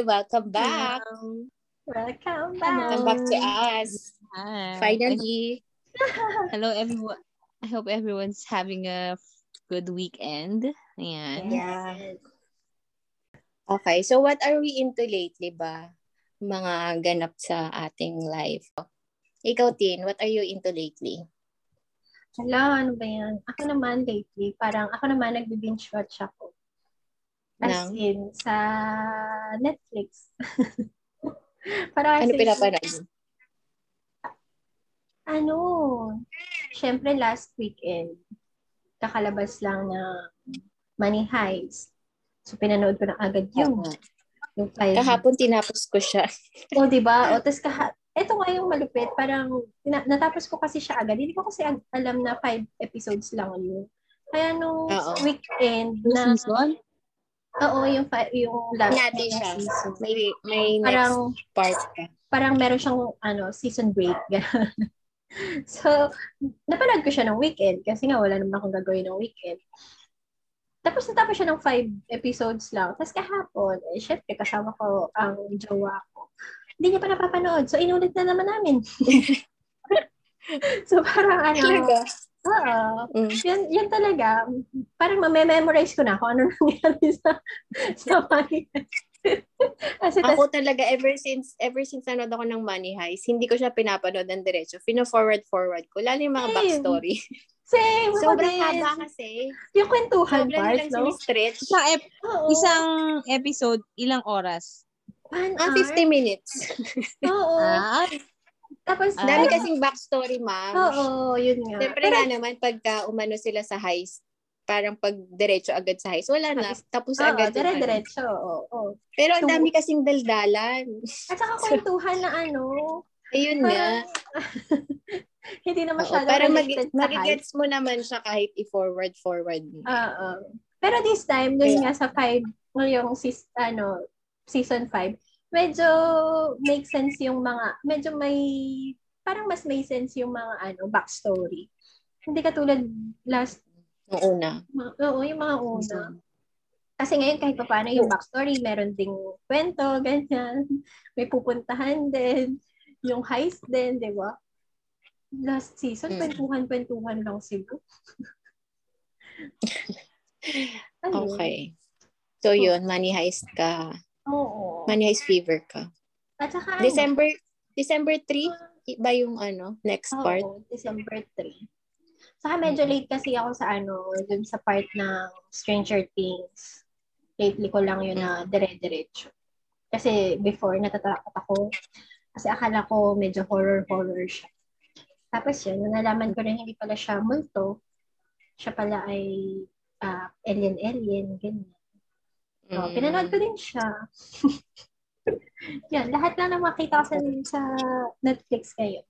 Hi, welcome back. Welcome back. Welcome back to us. Hi. Finally. Hello, everyone. I hope everyone's having a good weekend. Ayan. Yeah. Okay, so what are we into lately ba? Mga ganap sa ating life. Ikaw, Tin, what are you into lately? Hello, ano ba yan? Ako naman lately, parang ako naman nagbi-binge watch ako. As Nang? in, sa Netflix. parang Ano pinapanood? Ano, syempre last weekend, kakalabas lang na Money Heist. So, pinanood ko na agad yun. Oo. Yung five. Kahapon tinapos ko siya. O, di ba? O, tapos kaha... Ito nga yung malupit. Parang, tina- natapos ko kasi siya agad. Hindi ko kasi alam na five episodes lang yun. Kaya nung Oo. weekend na... season? Oo, yung, yung last Natin na siya. season. May, may next Parang, part ka. parang meron siyang ano, season break. so, napanood ko siya ng weekend kasi nga wala naman akong gagawin ng weekend. Tapos natapos siya ng five episodes lang. Tapos kahapon, eh, syempre kasama ko ang jowa ko. Hindi niya pa napapanood. So, inulit na naman namin. so, parang ano, Talaga? Oo. Mm. Yan, yan talaga. Parang mamememorize ko na kung ano nangyari sa, sa Money Kasi Ako talaga, ever since, ever since nanood ako ng Money Heist, hindi ko siya pinapanood ng diretso. Pino-forward-forward ko. Lalo yung mga Same. backstory. same, ako Sobrang din. haba kasi. Yung kwentuhan Sobrang part, nilang no? sinistretch. Isang, ep- Oo. isang episode, ilang oras? One Ah, hour? 50 minutes. Oo. Ah, Tapos, Ah. Dami kasing backstory, ma'am. Oo, yun nga. Siyempre nga naman, pagka umano sila sa heist, parang pag diretso agad sa heist, wala na. Tapos Oo, agad. yung ano. dire-diretso. Oo, oo. Pero ang dami kasing daldalan. At saka kwentuhan na ano, Ayun nga. hindi na Oo, masyado para mag- related sa hype. magigets mo naman siya kahit i-forward-forward mo. Oo. Pero this time, dun nga sa five, yung sis, ano, season 5, medyo make sense yung mga, medyo may, parang mas may sense yung mga, ano, backstory. Hindi katulad last, Yung una. ma- oo, yung mga una. Kasi ngayon kahit pa paano yung backstory, meron ding kwento, ganyan. May pupuntahan din. Yung heist din, di ba? Last season, Mm. kwentuhan-kwentuhan lang siguro. Ayun. Okay. So yun, money heist ka. Oo. Money heist fever ka. At saka ano, December December 3 ba yung ano, next oo, part? December 3. Saka medyo late kasi ako sa ano, dun sa part ng Stranger Things. Lately ko lang yun na dire-diretso. Kasi before, natatakot ako. Kasi akala ko medyo horror-horror siya. Tapos yun, nalaman ko na hindi pala siya multo, siya pala ay ah, alien-alien, ganyan. So, Mm. pinanood ko din siya. Yan, lahat na na makita ko sa, sa Netflix ngayon.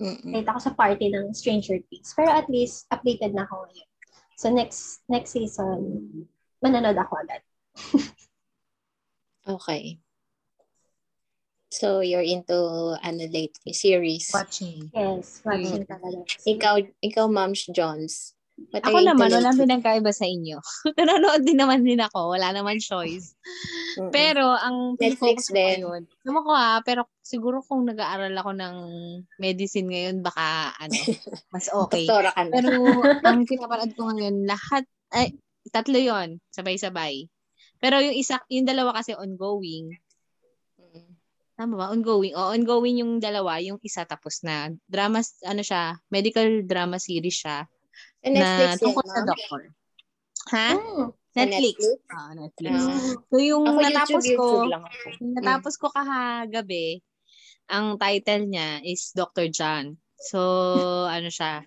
Mm-mm. Nakita ko sa party ng Stranger Things. Pero at least, updated na ako ngayon. So, next next season, mananood ako agad. Okay. So you're into ano lately series. watching. Yes, watching talaga. Ikaw ikaw Moms Jones. What Ako naman, into walang pinagkaiba sa inyo. Nanonood din naman din ako. Wala naman choice. Mm-mm. Pero, ang Netflix ko din. ngayon, Ewan ko ha, pero siguro kung nag-aaral ako ng medicine ngayon, baka, ano, mas okay. Doktora ka na. Pero, ang pinapanood ko ngayon, lahat, ay, tatlo yon sabay-sabay. Pero yung isa, yung dalawa kasi ongoing. Mm. Tama ba? Ongoing. O, ongoing yung dalawa. Yung isa tapos na. Drama, ano siya, medical drama series siya. Sa Netflix na tungkol sa ma'am? doktor. Ha? Mm. Sa Netflix. Netflix? Ah, Netflix. Ah. So, yung Ako natapos YouTube, ko, YouTube lang ako. natapos ko kahagabi, ang title niya is Dr. John. So, ano siya.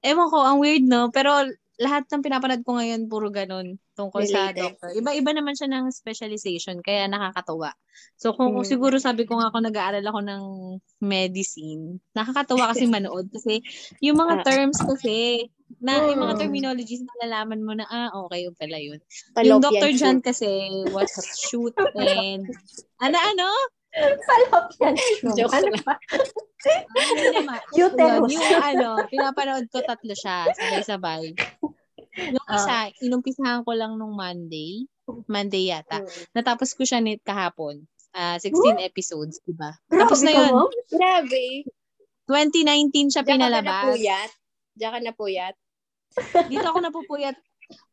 Ewan ko, ang weird, no? Pero lahat ng pinapanood ko ngayon, puro ganun tungkol sa Related. doctor. Iba-iba naman siya ng specialization, kaya nakakatuwa. So, kung Mm. siguro sabi ko nga ako nag-aaral ako ng medicine, nakakatuwa kasi manood. Kasi yung mga Ah. terms kasi, na yung mga Mm. terminologies, nalalaman mo na, ah, okay, yung pala yun. yung Fallopian Dr. John kasi was shoot and, ano-ano? Fallopian tube. Joke Ano ba? Hindi naman. Uterus. Yun, yung ano, pinapanood ko tatlo siya, sabay-sabay. Yung Ah. isa, inumpisahan ko lang nung Monday. Monday yata. Mm. Natapos ko siya net kahapon. Ah, 16 episodes, di ba? Tapos na ka, yun. Grabe. 2019 siya Diyan ka pinalabas. napuyat? Diyan ka napuyat? Dito ako napupuyat.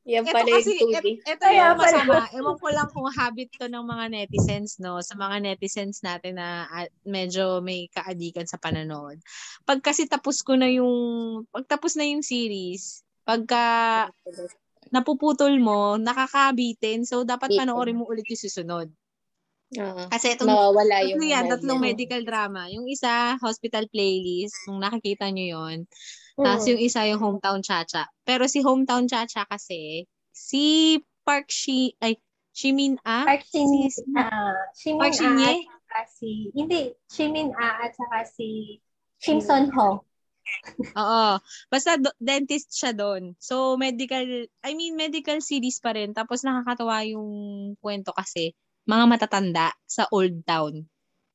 Yan Ito pala kasi, yung 2D. et- ito Kaya yung pala. masama. Ewan ko lang kung habit to ng mga netizens, no? Sa mga netizens natin na ah, medyo may kaadikan sa pananood. Pag kasi tapos ko na yung, pag tapos na yung series, pagka napuputol mo, nakakabitin. So, dapat panoorin mo ulit yung susunod. Oo. Kasi itong Mawawala yung... Tatlo yan, vibe tatlong medical drama. Yung isa, hospital playlist. Kung nakikita nyo yon Mm. Tapos yung isa, yung hometown chacha. Pero si hometown chacha kasi, si Park Shi, ay, Shimin A? Park Shin, Si- ah, Shimin Park A Shin-ye? at saka si, hindi, Shimin A at saka si Kim Son Ho. Oo. Basta do- dentist siya doon. So, medical, I mean, medical series pa rin. Tapos nakakatawa yung kwento kasi, mga matatanda sa Old Town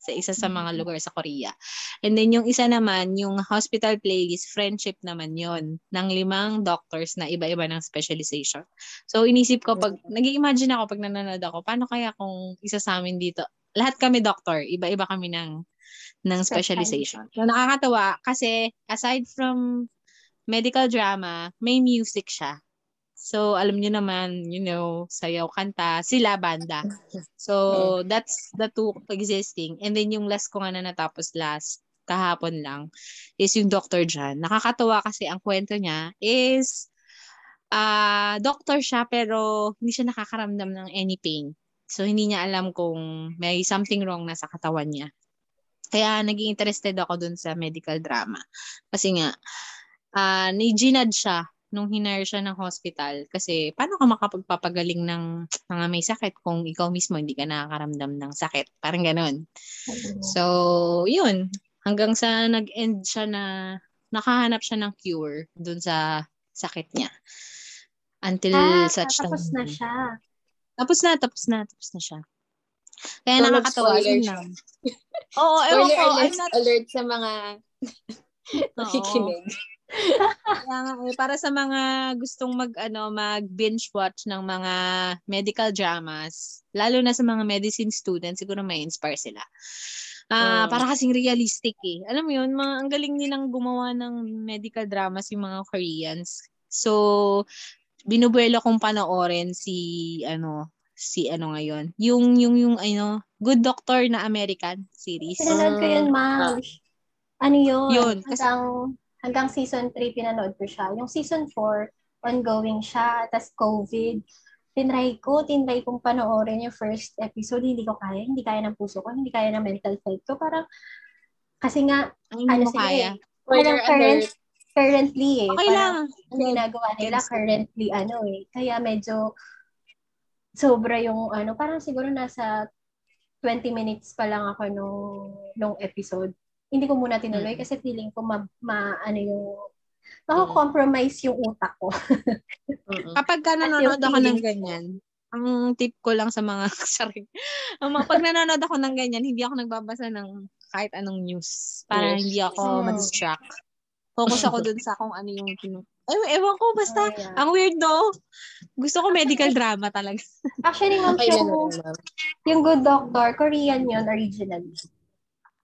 sa isa sa mga lugar sa Korea. And then yung isa naman, yung hospital playlist, friendship naman yon ng limang doctors na iba-iba ng specialization. So inisip ko, pag, nag-imagine ako pag nanonood ako, paano kaya kung isa sa amin dito, lahat kami doctor, iba-iba kami ng ng specialization. So nakakatawa kasi aside from medical drama, may music siya. So, alam niyo naman, you know, sayaw, kanta, sila banda. So, that's the two existing. And then yung last ko nga na natapos last, kahapon lang, is yung Dr. John. Nakakatawa kasi ang kwento niya is, ah doctor siya pero hindi siya nakakaramdam ng any pain. So, hindi niya alam kung may something wrong na sa katawan niya. Kaya naging interested ako dun sa medical drama. Kasi nga, ah ni-ginad siya nung hinire siya ng hospital kasi paano ka makapagpapagaling ng mga may sakit kung ikaw mismo hindi ka nakakaramdam ng sakit. Parang ganon. So, yun. Hanggang sa nag-end siya na nakahanap siya ng cure dun sa sakit niya. Until Ah, such time. tapos na siya. Tapos na, tapos na, tapos na siya. Kaya So, nakakatawa yun lang. Oo, ewan ko. I'm alert, not alert sa mga nakikinig. Eh, para sa mga gustong mag ano mag binge watch ng mga medical dramas, lalo na sa mga medicine students, siguro may inspire sila. Ah, Mm. para kasing realistic eh. Alam mo 'yun, mga ang galing nilang gumawa ng medical dramas yung mga Koreans. So, binubuelo kong panoorin si ano si ano ngayon. Yung yung yung ano, Good Doctor na American series. Pinanood ko yun, ma'am. Ano yun? Yun, kasi- Hanggang, hanggang season 3 pinanood ko siya. Yung season 4, ongoing siya. Tapos COVID. Tinry ko, tinry kong panoorin yung first episode. Hindi ko kaya. Hindi kaya ng puso ko. Hindi kaya ng mental health ko. Parang, kasi nga, Ay, ano hindi mo sila kaya. eh. Parang current, currently eh. Okay Parang, lang. ang ginagawa nila Yes. currently ano eh. Kaya medyo sobra yung ano, parang siguro nasa 20 minutes pa lang ako nung nung episode. Hindi ko muna tinuloy Mm. kasi feeling ko ma, ma ano yung mako-compromise yung utak ko. Kapag ka nanonood ako ng ganyan, ang tip ko lang sa mga, sorry, ang mga, pag nanonood ako ng ganyan, hindi ako nagbabasa ng kahit anong news para Yes. hindi ako Mm. ma-distract. Focus ako dun sa kung ano yung pinu... Ay, ewan ko, basta, Oh, yeah. ang weird no. Gusto ko medical drama talaga. Actually, ma'am, Okay yung, yung Good Doctor, Korean yun originally.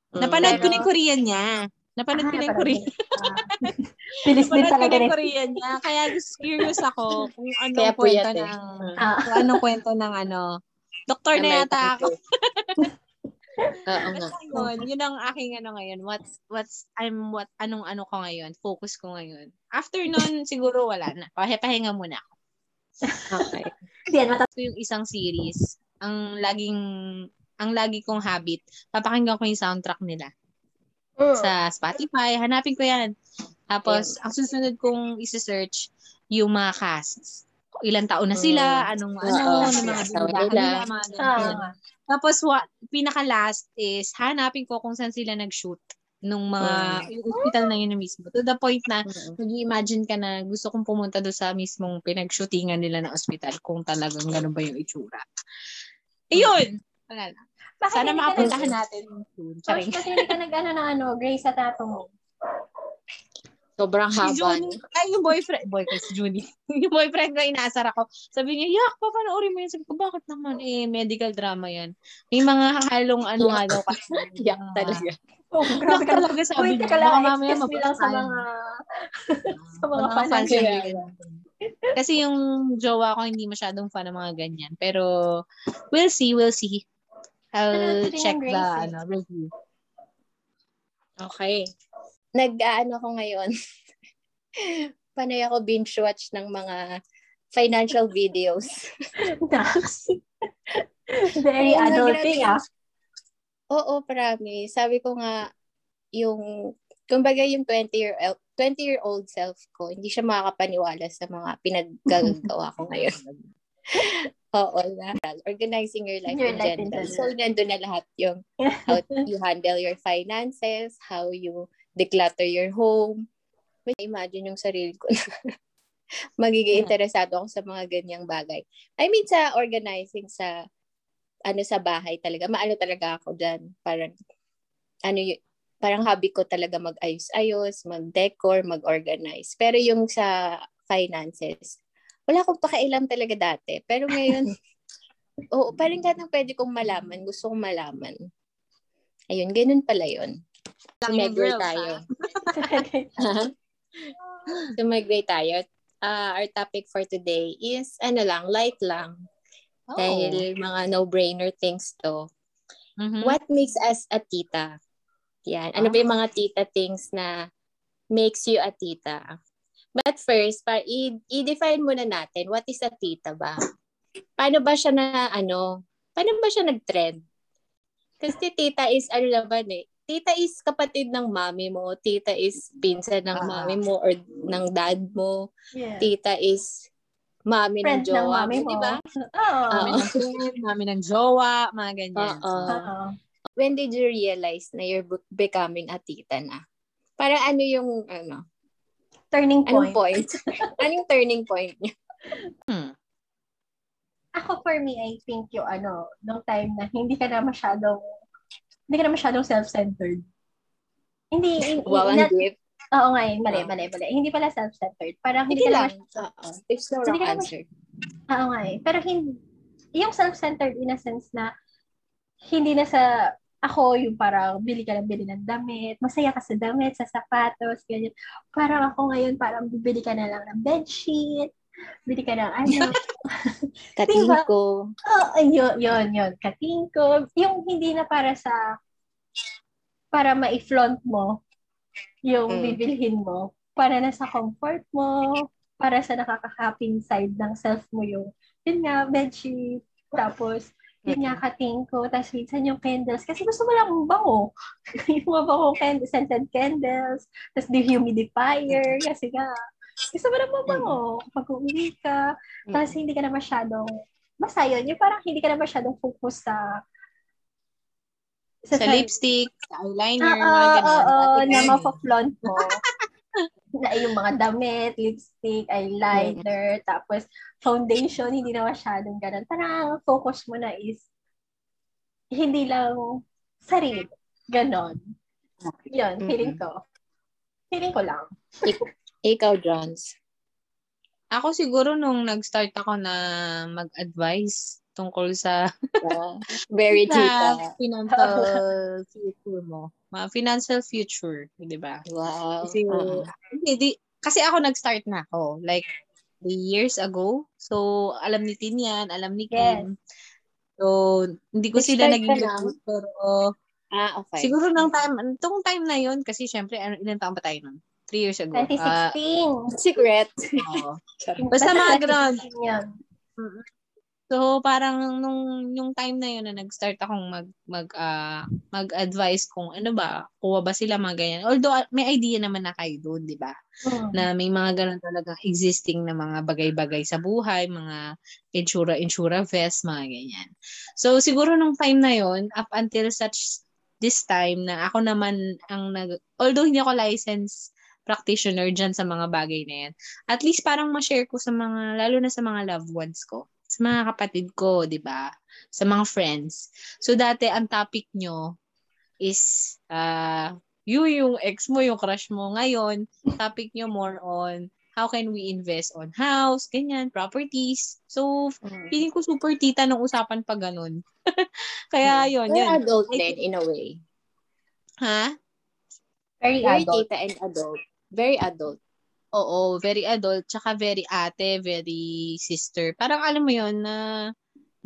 Mm, Napanood ko pero- na yung Korean niya. Napanood ko na yung Ah, Korean. Bilis din Napanood ko talaga na yung rin. Korean niya. Kaya just curious ako kung Kaya anong puyat kwento eh. ng... Ah, Kung anong kwento ng ano. Doktor na yata ako. Oo nga. Yun, yun ang aking ano ngayon. What's, what's, I'm, what, anong ano ko ngayon. Focus ko ngayon. After nun, siguro wala na. Pahinga muna ako. Okay. Yan, mata- So, yung isang series, ang laging, ang lagi kong habit, papakinggan ko yung soundtrack nila sa Spotify. Hanapin ko yan. Tapos, ang susunod kong isi-search, yung mga casts. Ilan taon na sila, anong ano, Oo, ano mga asawa binudahan nila. nila, mga ganun. Tapos, wa, pinaka-last is, hanapin ko kung saan sila nag-shoot nung mga, yung hospital na yun na mismo. To the point na, Mm-mm. nag-imagine ka na gusto kong pumunta doon sa mismong pinag-shootingan nila ng ospital kung talagang ganun ba yung itsura. Ayun! Wala lang. Bakit Sana makapuntahan natin soon. Coach, kasi hindi ka nag-ano na ano, Grey's Anatomy. Sobrang Si haba. Junie, no? ay yung boyfriend, boyfriend si Junie. yung boyfriend ko, inaasar ako. Sabi niya, yak, papanoorin mo yan. Sabi ko, bakit naman? Eh, medical drama yan. May mga halong ano nga daw kasi. Yak mga- talaga. Oh, Yak grabe ka talaga sabi Uy, niya. Baka lang, mamaya me lang sa mga sa mga Mga fans. Kasi yung jowa ko hindi masyadong fan ng mga ganyan. Pero we'll see, we'll see. I'll ito check the ano, review. Okay. Nag-ano ko ngayon. Panay ako binge watch ng mga financial videos. Very adulting, ah. Oo, promise. Sabi ko nga, yung, kumbaga yung 20-year-old 20-year-old self ko, hindi siya makakapaniwala sa mga pinaggagawa ko ngayon. Oo, na. Organizing your life Your in life in general. general. So, nandun na lahat yung how you handle your finances, how you declutter your home. May imagine yung sarili ko magiging interesado ako sa mga ganyang bagay. I mean, sa organizing sa ano sa bahay talaga. Maano talaga ako dyan. Parang, ano y- parang hobby ko talaga mag-ayos-ayos, mag-decor, mag-organize. Pero yung sa finances, wala akong pakialam talaga dati. Pero ngayon, oo, parang ganang pwede kong malaman. Gusto kong malaman. Ayun, ganun pala yun. Sumigrate tayo. Sumigrate tayo. Ah, our topic for today is, ano lang, light lang. Oh. Dahil mga no-brainer things to. Mhm. What makes us a tita? Yan. Ano ba yung mga tita things na makes you a tita? But first, pa, i- i-define muna natin, what is a tita ba? Paano ba siya na, ano, paano ba siya nag-trend? Kasi tita is, ano naman eh, tita is kapatid ng mami mo, tita is pinsan ng Ah. mami mo or ng dad mo, Yeah. tita is mami Friend ng ng jowa mami mo, mo. di ba? Oo. Mami ng friend, mami ng jowa, mga ganyan. Oo. Oo. when did you realize na you're be- becoming a tita na? Para ano yung, ano, Turning anong point. point? anong turning point niya? Hmm. Ako for me, I think yung ano, nung time na hindi ka na masyadong, hindi ka na masyadong self-centered. Hindi, in, ang gift. oo nga yun, mali, Ah. mali, mali. Hindi pala self-centered. Parang Hindi hindi, ka na lang. masyadong, Oo. There's no Hindi wrong answer. oo nga eh. Pero hindi, yung self-centered in a sense na, hindi na sa, ako yung parang bili ka lang bili ng damit, masaya ka sa damit, sa sapatos, ganyan. Parang ako ngayon, parang bibili ka na lang ng bedsheet, bili ka ng ano, Katingko. Oh, yun, yun, yun. Katingko. Yung hindi na para sa, para ma-flaunt mo yung Mm. bibilhin mo. Para na sa comfort mo, para sa nakaka-happy side ng self mo yung, yun nga, bedsheet. Tapos, yun nga, katingko. Tapos minsan yung candles. Kasi gusto mo lang bango. yung mga bango candles, scented candles. Tapos dehumidifier. Kasi nga, gusto mo lang mabango. Kapag uwi ka, tapos hindi ka na masyadong, basta yun, yung parang hindi ka na masyadong focus sa Sa lipstick, sa eyeliner, Oo, mga ganun. oo, Dati na ganun. mapaflaunt mo. na yung mga damit, lipstick, eyeliner, tapos foundation, hindi na masyadong ganun. Parang focus mo na is hindi lang sarili. Ganon. Yun, feeling ko. Feeling ko lang. Ikaw, Johns. Ako siguro nung nag-start ako na mag-advise tungkol sa Uh, very sa financial future mo. Mga financial future, di ba? Wow. Kasi, hindi, di- kasi ako nag-start na ako. Like, years ago. So, alam ni Tin yan, alam ni Kim. So, hindi ko sila naging lang? group, pero Ah, okay. siguro nung time, itong time na yun, kasi syempre, ano, ilang taon pa tayo nun? Three years ago. Ah, 2016. Secret. oo. Basta mga ganun. 2016 yun. So parang nung yung time na yun na nag-start akong mag mag ah, mag-advise kung ano ba, kuha ba sila mga ganyan. Although ah, may idea naman na kayo doon, 'di ba? Mm. Na may mga ganun talaga existing na mga bagay-bagay sa buhay, mga insura insura vest, mga ganyan. So siguro nung time na yon up until such this time na ako naman ang nag although hindi ako licensed practitioner dyan sa mga bagay na yan. At least parang ma-share ko sa mga, lalo na sa mga loved ones ko sa mga kapatid ko, 'di ba? Sa mga friends. So dati ang topic nyo is uh, you, yung ex mo, yung crush mo. Ngayon, topic nyo more on how can we invest on house, ganyan, properties. So, Mm. feeling ko super tita ng usapan pa ganun. Kaya yun, Very yun. adult I din, in a way. Ha? Very Very adult. tita and adult. Very adult. Oo, very adult, tsaka very ate, very sister. Parang alam mo yun na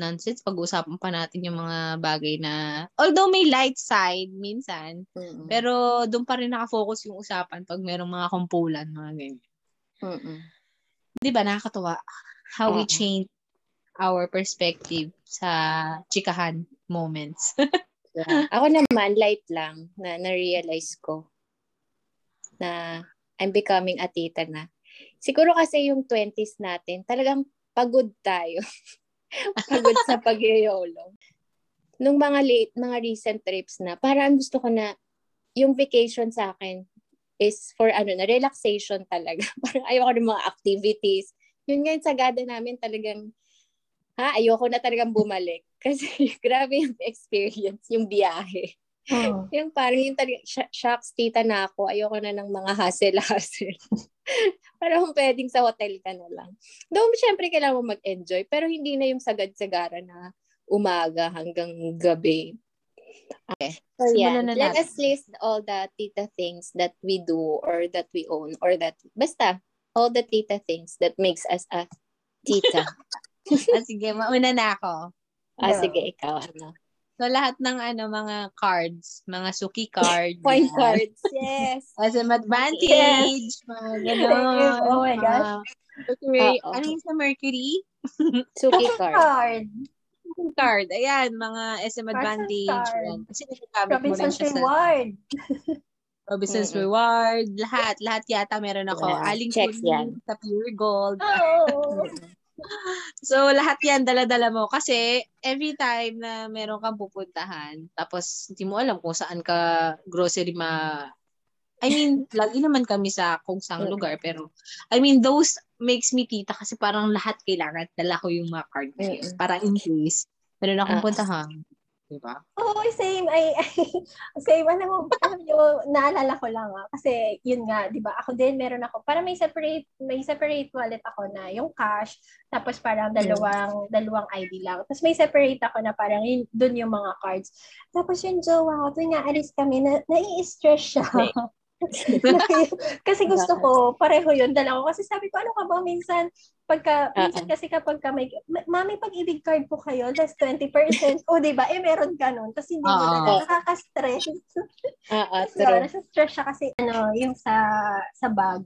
nonsense, pag-uusapan pa natin yung mga bagay na, although may light side minsan, Mm-mm. pero doon pa rin nakafocus yung usapan pag merong mga kumpulan, mga ganyan. Mm-mm. Di ba, nakakatuwa how we Oo. change our perspective sa chikahan moments. Yeah. Ako naman, light lang na na-realize ko na I'm becoming a tita na. Siguro kasi yung 20s natin, talagang pagod tayo. pagod sa pagyayolo. Nung mga late, mga recent trips na, parang gusto ko na yung vacation sa akin is for ano na, relaxation talaga. parang ayoko ng mga activities. Yun nga yung sagada namin talagang, ha, ayoko na talagang bumalik. Kasi grabe yung experience, yung biyahe. Hmm. Yung parang yung talaga, sh- shocks tita na ako, ayoko na ng mga hassle-hassle. parang pwedeng sa hotel ka na lang. Though, syempre, kailangan mo mag-enjoy, pero hindi na yung sagad-sagara na umaga hanggang gabi. Okay. So, yeah. Simulan na Let us list all the tita things that we do or that we own or that, basta, all the tita things that makes us a tita. ah, sige, mauna na ako. ah, Yeah. sige, ikaw, ano. So, lahat ng ano mga cards, mga suki card. Point yan. cards, yes. As an advantage, mga gano'n. Oh my gosh. Ah, Mercury, Oo. ano yung sa Mercury? Suki card. Card. Card. Ayan, mga SM Cards Advantage. Yan. Kasi nagagamit mo Robinson's siya sa Reward. Robinson's. Reward. Lahat, lahat yata meron ako. Yeah, Aling checks yan. sa Pure Gold. Oh. So, lahat yan, dala-dala mo. Kasi, every time na meron kang pupuntahan, tapos hindi mo alam kung saan ka grocery ma... I mean, lagi naman kami sa kung saang lugar, pero, I mean, those makes me tita kasi parang lahat kailangan dala ko yung mga card na yun. Mm. Para in case, meron akong Ah. Puntahan. Diba? Oo, same. Ay, ay, same. Alam mo, alam nyo, naalala ko lang ah. Kasi, yun nga, di ba, ako din, meron ako, para may separate, may separate wallet ako na yung cash, tapos parang dalawang, dalawang ID lang. Tapos may separate ako na parang yun, dun yung mga cards. Tapos yung jowa ko, tuwing nga alis kami, na, nai-stress siya. kasi gusto ko, pareho yun, dala ko. Kasi sabi ko, ano ka ba, minsan, pagka, minsan kasi kapag ka may, "Ma- mami, pag-ibig card po kayo, less 20%. o, di ba? Eh, meron ganun. Tapos hindi mo Oo. na, nakaka-stress. Ah, ah, Tapos diba, true. nasa-stress siya kasi, ano, yung sa, sa bag.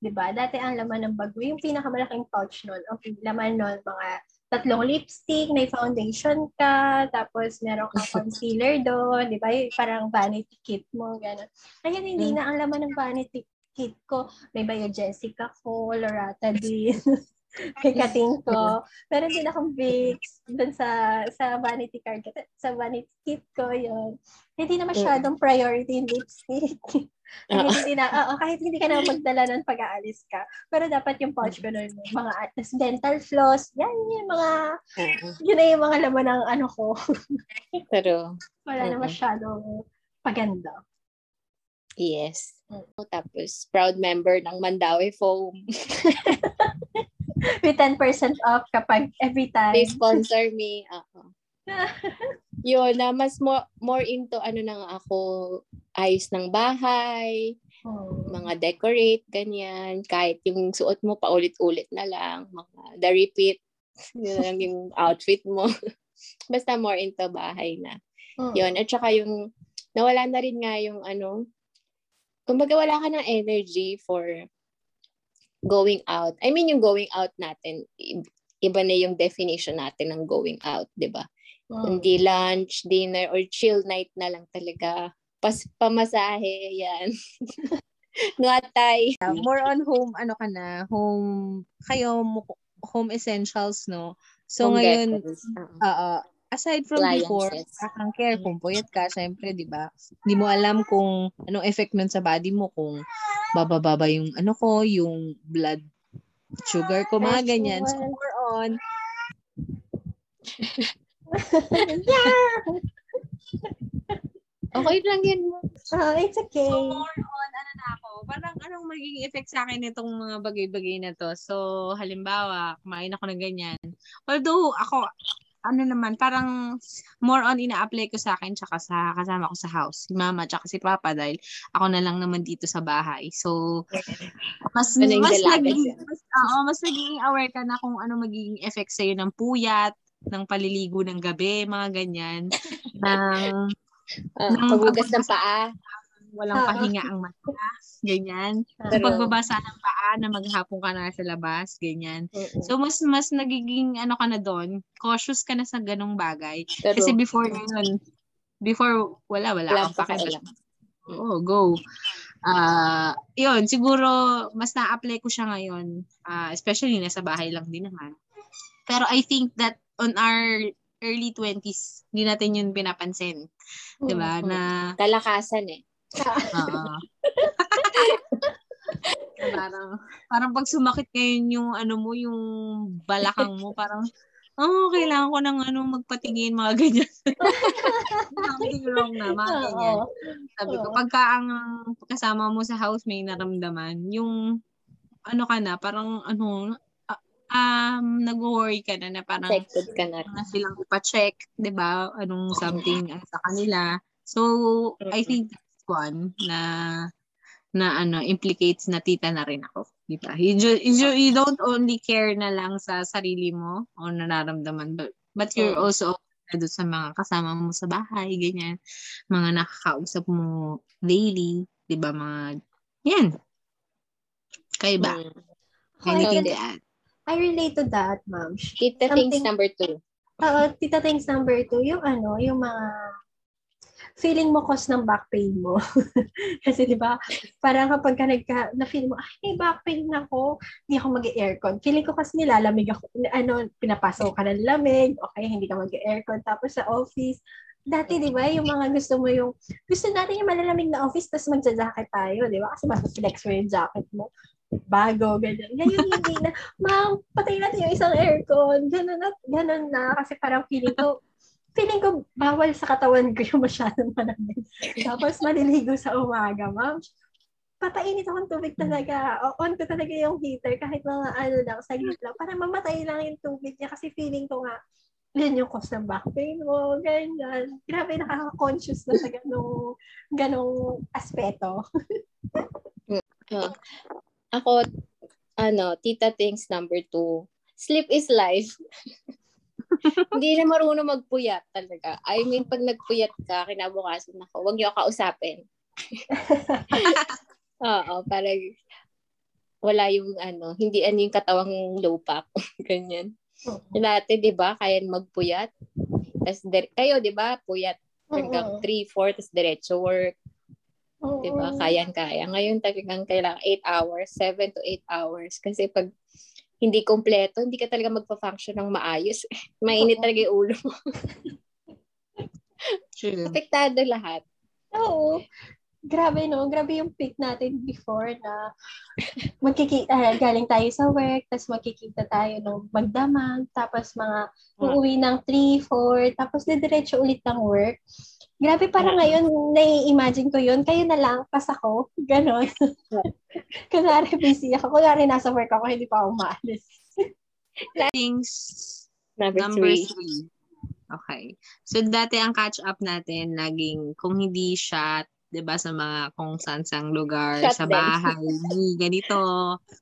Di ba? Dati ang laman ng bag yung pinakamalaking pouch nun, ang laman nun, mga tatlong lipstick, may foundation ka, tapos meron kang concealer doon, di ba? Parang vanity kit mo, gano'n. Ngayon, hindi Mm. na ang laman ng vanity kit ko. May Biogesica ko, Lorata din. May kating ko. Meron din akong Vicks doon sa sa vanity card ko. Sa vanity kit ko, yun. Hindi na masyadong priority yung lipstick. kahit hindi na, oo, kahit hindi ka na magdala nun pag-aalis ka. Pero dapat yung pouch ko nun, mga tas dental floss, yan yung mga, Ah, yun na yung mga laman ng ano ko. True. Wala na masyadong paganda. Yes. Tapos, proud member ng Mandawi Foam. With 10% off kapag every time. They sponsor me. Oo. Yun, na mas more, more into ano na nga ako, ayos ng bahay, Hmm. mga decorate, ganyan. Kahit yung suot mo, paulit-ulit na lang. Mga the repeat. Yun lang yung outfit mo. Basta more into bahay na. Hmm. Yun. At saka yung, nawala na rin nga yung ano, kumbaga wala ka ng energy for going out. I mean, yung going out natin, iba na yung definition natin ng going out, di ba? Hmm. Hindi lunch, dinner, or chill night na lang talaga. Pas pamasahe, yan. Nuatay. More on home, ano ka na, home, kayo, home essentials, no? So, Home ngayon. Oo. Oo. Aside from before, Appliances. parang care, kung puyat ka, syempre, di ba? Hindi mo alam kung anong effect nun sa body mo, kung bababa yung, ano ko, yung blood sugar ko, mga ganyan. So, more on, yeah! Okay lang yan. Oh, it's okay. So, more on, ano na ako, parang anong magiging effect sa akin itong mga bagay-bagay na to. So, halimbawa, kumain ako ng ganyan. Although, ako, ano naman, parang more on ina-apply ko sa akin tsaka sa kasama ko sa house. Si mama tsaka si papa dahil ako na lang naman dito sa bahay. So, mas, Ano mas, dalaga naging, mas, oo, mas naging aware ka na kung ano magiging effect sa'yo ng puyat, ng paliligo ng gabi, mga ganyan. ng Nang- paghugas ng paa. Walang pahinga ang mata, ganyan. Sa Pero- pagbabasa ng paa na maghapon ka na sa labas, ganyan. So, mas mas nagiging ano ka na doon, cautious ka na sa ganong bagay. Pero, Kasi before ngayon, before, wala, wala wala pa kailan. Oo, go. Ah, yun, siguro, mas na-apply ko siya ngayon. ah, especially, nasa bahay lang din naman. Pero I think that on our early 20s, hindi natin yun pinapansin. Di ba? Na, Kalakasan eh. Oo. parang, parang pag sumakit ngayon yung ano mo, yung balakang mo, parang, oh, kailangan ko ng ano, magpatingin, mga ganyan. Something wrong na, mga ganyan. Sabi ko, pagka ang kasama mo sa house may naramdaman, yung ano ka na, parang ano, ah, um, nag-worry ka na na parang Affected ka na na silang ipa-check, 'di ba? Anong something ano, sa kanila. So, I think one na na ano implicates na tita na rin ako, 'di ba? You, you, you don't only care na lang sa sarili mo o nararamdaman but, but you're also doon sa mga kasama mo sa bahay, ganyan. Mga nakakausap mo daily, 'di ba? Mga yan. Kayo ba? Mm. I, Anything can- to add? I relate to that, ma'am. Tita things Something- number two. Oo, tita things number two, yung ano, yung mga feeling mo cause ng back pain mo. Kasi di ba, parang kapag ka nagka, na-feel mo, ay, back pain ako, hindi ako mag-aircon. Feeling ko kasi nilalamig ako, ano, pinapasok ka ng lamig, okay, hindi ka mag-aircon. Tapos sa office, dati di ba, yung mga gusto mo yung, gusto natin yung malalamig na office, tapos magja-jacket tayo, di ba? Kasi mas flex mo yung jacket mo bago, ganyan. Ngayon, hindi na, ma'am, patay natin yung isang aircon. Ganun na, ganun na. Kasi parang feeling ko, feeling ko bawal sa katawan ko yung masyadong malamig. Tapos maliligo sa umaga, ma'am. Patainit akong tubig talaga. O, on ko talaga yung heater kahit mga ano lang, saglit lang. Para mamatay lang yung tubig niya kasi feeling ko nga, yun yung cause ng back pain mo, ganyan. Grabe, nakaka-conscious na sa ganong, ganong aspeto. Ako, ano, tita things number two. Sleep is life. Hindi na marunong magpuyat talaga. I mean, pag nagpuyat ka, kinabukasan ako, huwag niyo ako kausapin. Oo, parang wala yung ano, hindi ano yung katawang low pack. Ganyan. Yung Dati, di ba, kaya magpuyat. Tapos, dire- kayo, di ba, puyat hanggang 3, 4, tapos diretso work. Oo. Di ba? Kayang-kaya. Ngayon talagang kailangan 8 hours, 7 to 8 hours. Kasi pag hindi kompleto, hindi ka talaga magpa-function ng maayos. Mainit Oo. talaga yung ulo mo. True. Apektado lahat. Oo. Grabe no, grabe yung peak natin before na magkikita, ah, galing tayo sa work, tapos magkikita tayo ng magdamag, tapos mga uuwi ng 3, 4, tapos didiretso ulit ng work. Grabe, parang ngayon, nai-imagine ko yun, kayo na lang, pas ako, ganon. Kunwari busy ako, kunwari nasa work ako, hindi pa ako maalis. Things Number, Number three. three. Okay. So, dati ang catch up natin, laging, kung hindi shot, 'di ba sa mga kung saan sang lugar, Shot sa bahay, ni ganito.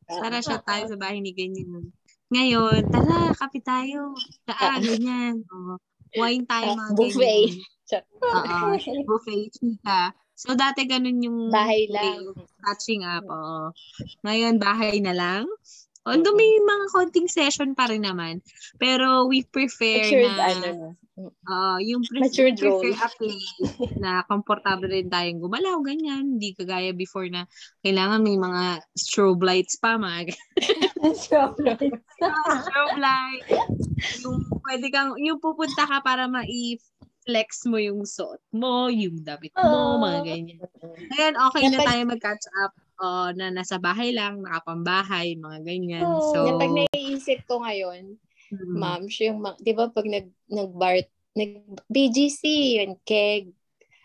Tara, shot tayo sa bahay ni ganyan. Ngayon, tara, kape tayo. Saan, ganyan. O, wine tayo, mga buffet. ganyan. Oo, buffet, chika. So, dati ganun yung Bahay lang. catching up. Oo. Ngayon, bahay na lang. Although may mga konting session pa rin naman. Pero we prefer Matured, na ano, Oo, yung pre- Matured prefer a place na komportable rin tayong gumalaw, ganyan. Hindi kagaya before na kailangan may mga strobe lights pa, mga Strawberry. strobe light. Yung pwede kang, yung pupunta ka para ma-flex mo yung suot mo, yung damit mo, Oo. mga ganyan. Ngayon, okay na tayo mag-catch up oh, na nasa bahay lang, nakapambahay, mga ganyan. Oo. So, Na pag naiisip ko ngayon, mm, ma'am, siya yung, ma- di ba pag nag, nag-bar, nag-BGC, yun, keg,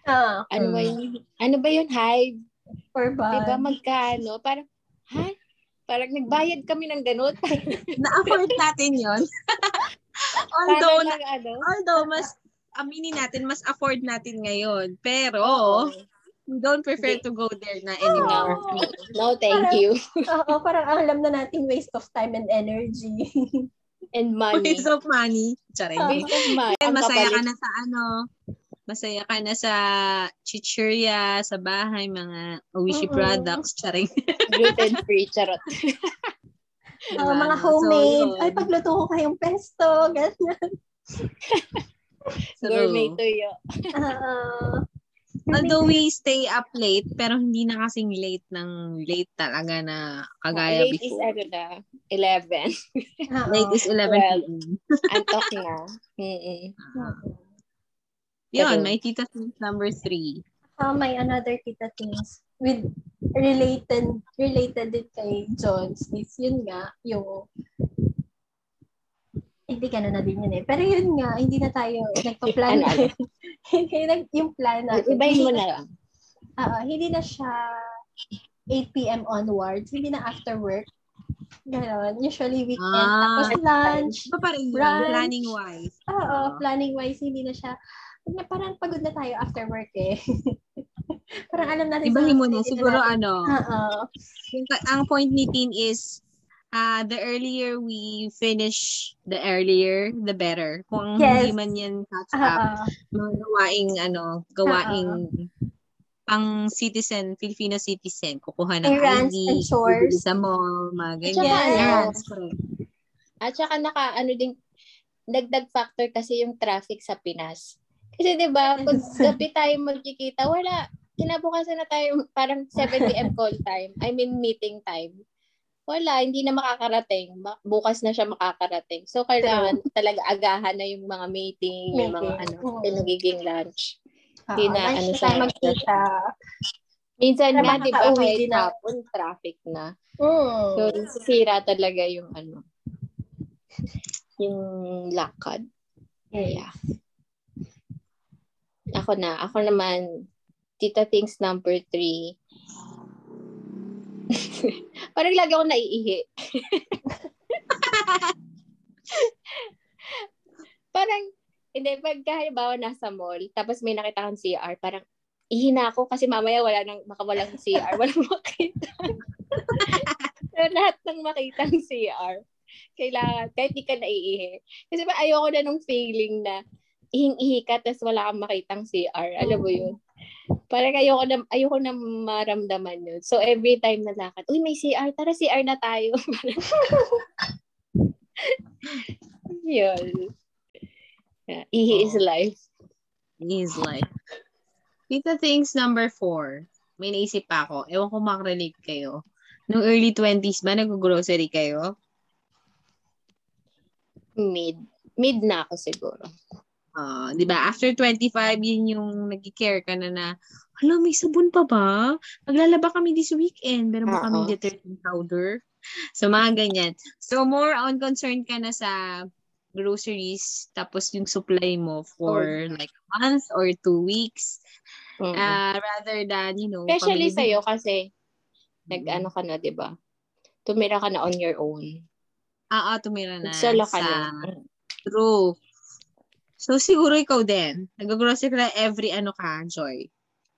Ah, Ano ba Mm. yun? Ano ba yun, Hive? for Di ba bag. magkano? Parang, ha? Parang nagbayad kami ng ganun. Na-afford natin yon Para although, lang ano. although, mas, aminin natin, mas afford natin ngayon. Pero, we don't prefer to go there na anymore. no, thank you. Oo, parang alam na natin waste of time and energy. And money. Waste of money. Charing. Waste of money. And masaya ka na sa ano, masaya ka na sa chichirya, sa bahay, mga Oishi Oo. products, charing. Gluten-free, charot. Diba? mga So, homemade. yun. Ay, pagluto ko kayong pesto. Ganyan. True. Gourmet tuyo. Oo. Although we stay up late, pero hindi na kasing late ng late talaga na kagaya Late is before. ano na, 11. Oo. Late is 11 Well, p.m. Antok na. Mm-mm. Yun, True. may tita Smith number 3. Ah, may another kita things with related related din kay Jones is yun nga yung hindi ka na din yun eh. Pero yun nga, hindi na tayo nagpa-plan. Ano, ano? hindi na yung plan natin. Ibahin mo na lang. Oo, hindi na siya 8 p.m. onwards. Hindi na after work. Ganon. Usually weekend. Ah. Tapos lunch. Iba pa rin yun, Brunch. planning-wise. Oo, Oo. planning-wise, hindi na siya. Na parang pagod na tayo after work eh. parang alam natin. Ibahin mo na, siguro natin- ano, Oo. yung, ang point ni Tin is, uh, the earlier we finish, the earlier, the better. Kung Yes. hindi man yan catch up, mga gawaing, ano, gawaing pang citizen, Filipino citizen, kukuha ng Errands ID, sa mall, mga ganyan. Tsaka ano, Errands, correct. At saka naka, ano din, dagdag factor kasi yung traffic sa Pinas. Kasi 'di ba, pag Yes. gabi tayo magkikita, wala. Kinabukasan na tayo parang 7 p.m. call time. I mean meeting time. Wala, hindi na makakarating. Bukas na siya makakarating. So, kailangan talaga agahan na yung mga meeting, yung mga Meeting. ano, yung nagiging lunch. Oo, Hindi na, lunch ano na siya, magkita. Minsan Para nga, di ba, kahit na. hapon, traffic na. Mm. So, sisira talaga yung ano, yung lakad. Yeah. Ako na. Ako naman, Tita Things number three. Parang lagi ako naiihi. parang, hindi, pag halimbawa nasa mall, tapos may nakita kang CR, parang, ihina ako kasi mamaya wala nang, baka walang CR, walang makita. so, lahat ng makitang CR, kailangan, kahit di ka naiihi. Kasi ba, ayoko na nung feeling na, ihing-ihi ka, tapos wala kang makitang CR. Alam mo yun? Parang ayoko na, ayoko na maramdaman yun. So, every time na lakad, uy, may CR, tara CR na tayo. yun. Yeah, ihi is Oo. life. is like, Tita Things number four. May naisip pa ako. Ewan ko makarelate kayo. Nung early 20s ba, nag-grocery kayo? Mid. Mid na ako siguro. Ah, 'di ba? After 25, yun yung nag-care ka na na, hala, may sabon pa ba? Maglalaba kami this weekend. Meron ba Oo. kami detergent powder? So, mga ganyan. So, more on concerned ka na sa groceries, tapos yung supply mo for like a month or two weeks, Mm-mm. uh, rather than, you know, Especially pamili- sa'yo kasi, Mm. nag-ano ka na, di ba? Tumira ka na on your own. Ah, ah, tumira na Solo ka sa na. True. So, siguro ikaw din. Nag-grocery ka every ano ka, Joy?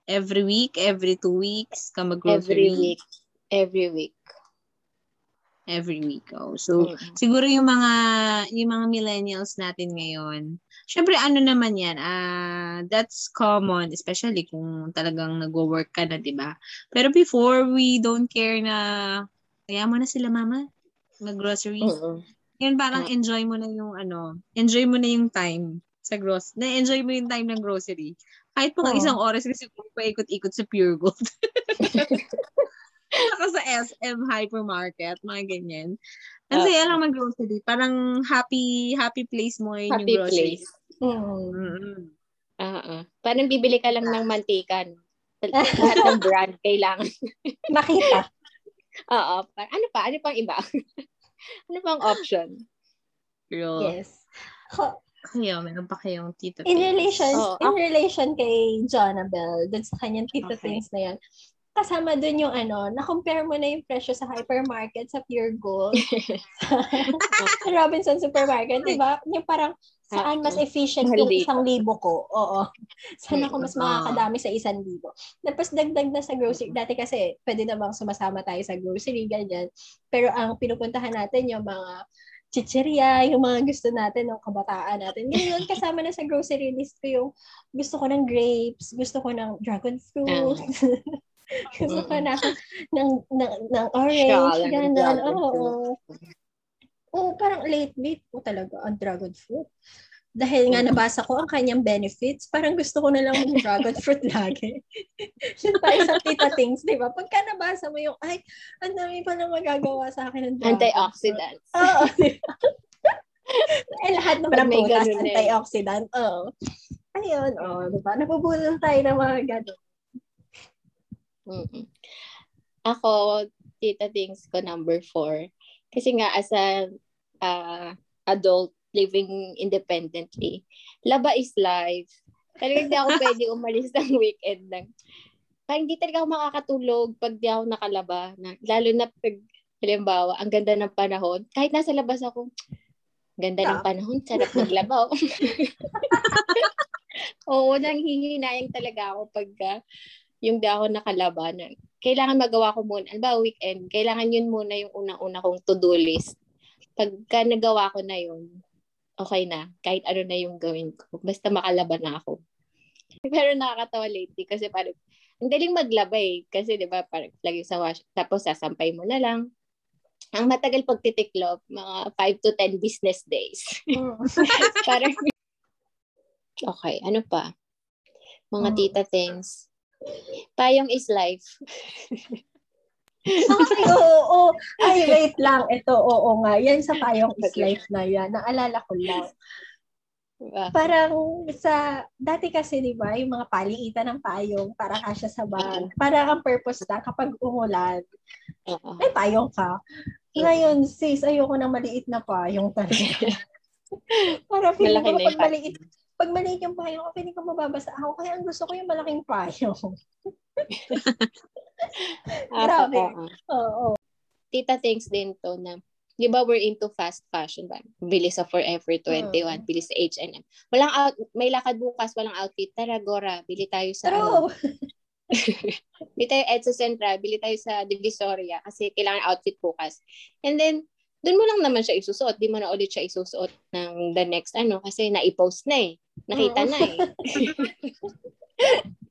Every week, every two weeks ka mag-grocery? Every week. Every week. Every week. Oh. So, Mm. siguro yung mga yung mga millennials natin ngayon. Syempre ano naman 'yan, ah that's common especially kung talagang nagwo-work ka na, 'di ba? Pero before we don't care na kaya mo na sila mama mag-grocery. Mm-mm. Yun parang Mm. enjoy mo na yung ano, enjoy mo na yung time sa gross. Na-enjoy mo yung time ng grocery. Kahit mga Oo. isang oras kasi kung paikot-ikot sa Pure Gold. Saka sa SM hypermarket, mga ganyan. Ang Oo. saya lang mag-grocery. Parang happy happy place mo yun Happy yung grocery. place. Mm. Oo. Parang bibili ka lang ng mantika. no? Lahat ng brand kailangan. Makita. Oo. Ano pa? Ano pang iba? ano pang option? True. Yes. Ako, Kayo, meron pa kayong tita In things? relation, Oo, in relation kay Jonabel, dun sa kanyang tita Okay. things na yan, kasama dun yung ano, na-compare mo na yung presyo sa hypermarket, sa Pure Gold, sa Robinson Supermarket, di ba? Yung parang, saan mas efficient yung isang libo ko? Oo. Saan ako mas Ah. makakadami sa isang libo? Tapos dagdag na sa grocery. Dati kasi, pwede namang sumasama tayo sa grocery, ganyan. Pero ang pinupuntahan natin yung mga chicheria, yung mga gusto natin ng kabataan natin. Ngayon, kasama na sa grocery list ko yung gusto ko ng grapes, gusto ko ng dragon fruit, gusto ko na ng, ng, ng orange, dragon Oo. fruit. Oo, parang late-late po talaga ang dragon fruit. Dahil nga nabasa ko ang kanyang benefits, parang gusto ko na lang ng dragon fruit lagi. Yun pa isang tita things, di ba? Pagka nabasa mo yung, ay, ang dami pa na magagawa sa akin ng dragon. Antioxidants. Oo. di ba? eh, lahat ng may ganun eh. antioxidant. Oo. Ayun, oh, di ba? Napupulong tayo ng mga ganun. Mm-mm. Ako, tita things ko number four. Kasi nga, as a uh, adult living independently, laba is life. Talagang hindi ako pwede umalis ng weekend lang. Parang hindi talaga ako makakatulog pag di ako nakalaba. Na, lalo na pag, halimbawa, ang ganda ng panahon. Kahit nasa labas ako, ganda ng Yeah. panahon, sarap maglaba. Oo, nanghihinayang talaga ako pagka yung di ako nakalaba na kailangan magawa ko muna. Ano ba, weekend, kailangan yun muna yung unang-una kong to-do list. Pagka nagawa ko na yun, okay na. Kahit ano na yung gawin ko. Basta makalaba na ako. Pero nakakatawa lately kasi parang, ang daling maglaba eh. Kasi di ba, parang lagi sa wash, tapos sasampay mo na lang. Ang matagal pagtitiklop, mga 5 to 10 business days. parang, okay, ano pa? Mga Mm. tita things. Payong is life. Ay, oo, oo. Ay, wait lang. Ito, oo nga. Yan sa payong is life na yan. Naalala ko lang. Diba? Parang sa, dati kasi, di ba, yung mga paliitan ng payong para kasya sa bag. Para ang purpose lang kapag umulan, Oo. may payong ka. Ngayon, sis, ayoko ng maliit na payong talaga. para feeling ko na pag maliit, pag maliit yung payong ko, feeling ko mababasa ako. Kaya ang gusto ko yung malaking payong. Grabe. Oo. Oo. Tita thanks din to na Di ba we're into fast fashion ba? Bili sa Forever 21, Mm. bili sa H&M. Walang out, may lakad bukas, walang outfit. Tara, Gora, bili tayo sa ano, True. bili tayo Edsa Central, bili tayo sa Divisoria kasi kailangan outfit bukas. And then, doon mo lang naman siya isusuot. Di mo na ulit siya isusuot ng the next ano kasi na-post na eh. Nakita Mm. na eh.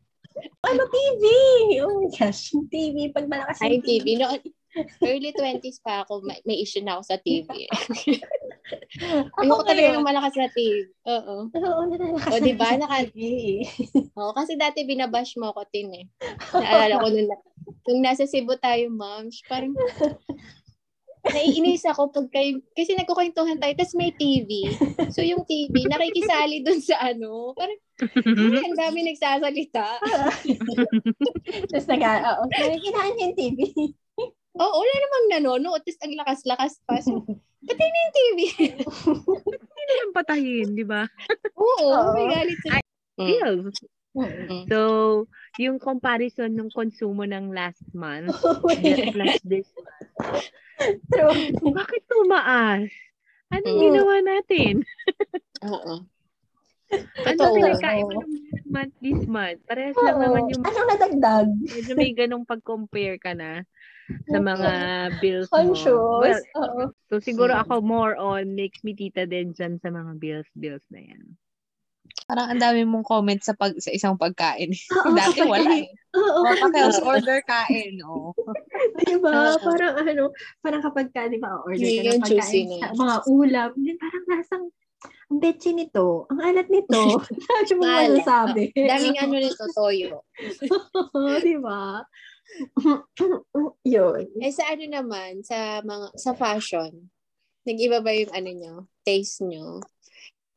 Ano, TV? Oh my gosh, yung TV. Pag malakas Ay, yung TV. No, early 20s pa ako, may, may issue na ako sa TV. Ayoko talaga ng malakas na TV. Oo. Oo, nalalakas O, di ba? Naka, TV. Oo, kasi dati binabash mo ako, Tin, eh. Naalala ko nung, na- nung nasa Cebu tayo, ma'am, parang naiinis ako pag kayo, kasi nagkukwentuhan tayo, tapos may TV. So, yung TV, nakikisali dun sa ano, parang, ay, ang dami nagsasalita. Tapos nag, oo, nakikinaan yung TV. Oo, wala namang nanonood, tapos ang lakas-lakas pa. So, patay na yung TV. Hindi naman patayin, di ba? Oo, Oo. may galit sila. Mm. So, yung comparison ng konsumo ng last month Wait, plus this month, True. bakit tumaas? Anong Mm. ginawa natin? Oo. Ano pinagkaiba ng month this month? Parehas lang naman yung Anong nadagdag? medyo may ganong pag-compare ka na sa mga bills mo. Conscious. Well, Oo. so siguro Mm. ako more on makes me tita din dyan sa mga bills bills na yan. Parang ang dami mong comment sa pag sa isang pagkain. Oo, Dati wala eh. Oo, O, kapag pakios order kain. Oh. Diba? Parang ano, parang kapag ka, di ba, order ka ng pagkain sa mga ulam, parang lasang, ang betchy nito, ang alat nito. Sabi mo masasabi. Daming ano nito, toyo. Di ba? Yun. Eh sa ano naman, sa mga sa fashion, nag-iba ba yung ano nyo, taste nyo?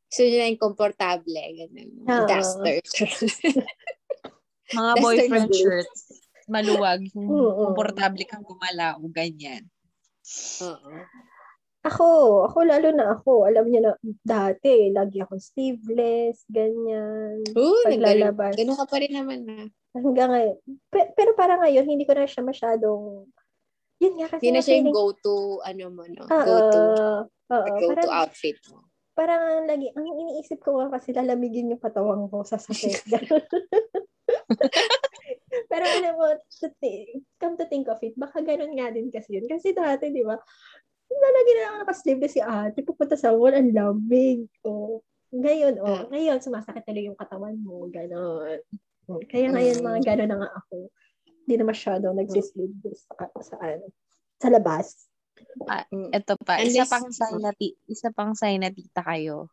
So yun na yung komportable, ganun. Oo. Duster. Mga Duster boyfriend blue. shirts. Maluwag. Yung Oo. komportable kang gumala o ganyan. Oo. Ako, ako lalo na ako. Alam niyo na, dati, lagi akong sleeveless, ganyan. Oo, Paglalabas. Ganun ka pa rin naman na. Hanggang ngayon. Pe- pero parang ngayon, hindi ko na siya masyadong, yun nga kasi. Hindi na siya yung go-to, ano mo, no? Oo, Go-to, oo, go-to parang, outfit mo. Parang lagi, ang iniisip ko nga kasi lalamigin yung patawang ko sa sakit. Ganun. Pero alam mo, to thi- come to think of it, baka ganun nga din kasi yun. Kasi dati, di ba, lalagi na lang ako naka-sleeveless si ate, pupunta sa wall, ang lamig. O, ngayon, oh, ngayon, sumasakit na yung katawan mo, gano'n. Oh, Kaya ngayon, Mm. mga gano'n na nga ako. Hindi na masyadong nagsisleeveless sa, sa, ano, sa labas. Mm. Ito pa, isa Unless- pang sign na, isa pang sign na tita kayo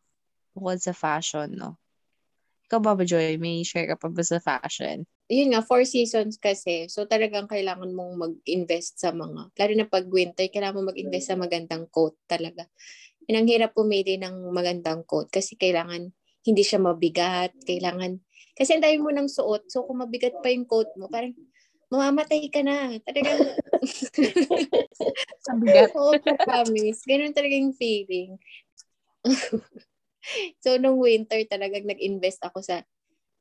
bukod sa fashion, no? Ikaw ba, Joy? May share ka pa ba sa fashion? Yun nga, four seasons kasi. So talagang kailangan mong mag-invest sa mga, lalo na pag winter, kailangan mo mag-invest sa magandang coat talaga. Yun ang hirap pumili ng magandang coat kasi kailangan hindi siya mabigat, kailangan, kasi ang dami mo ng suot, so kung mabigat pa yung coat mo, parang mamamatay ka na. Talagang, Ang bigat. Oo, promise. Ganun talaga yung feeling. so, nung winter talagang nag-invest ako sa,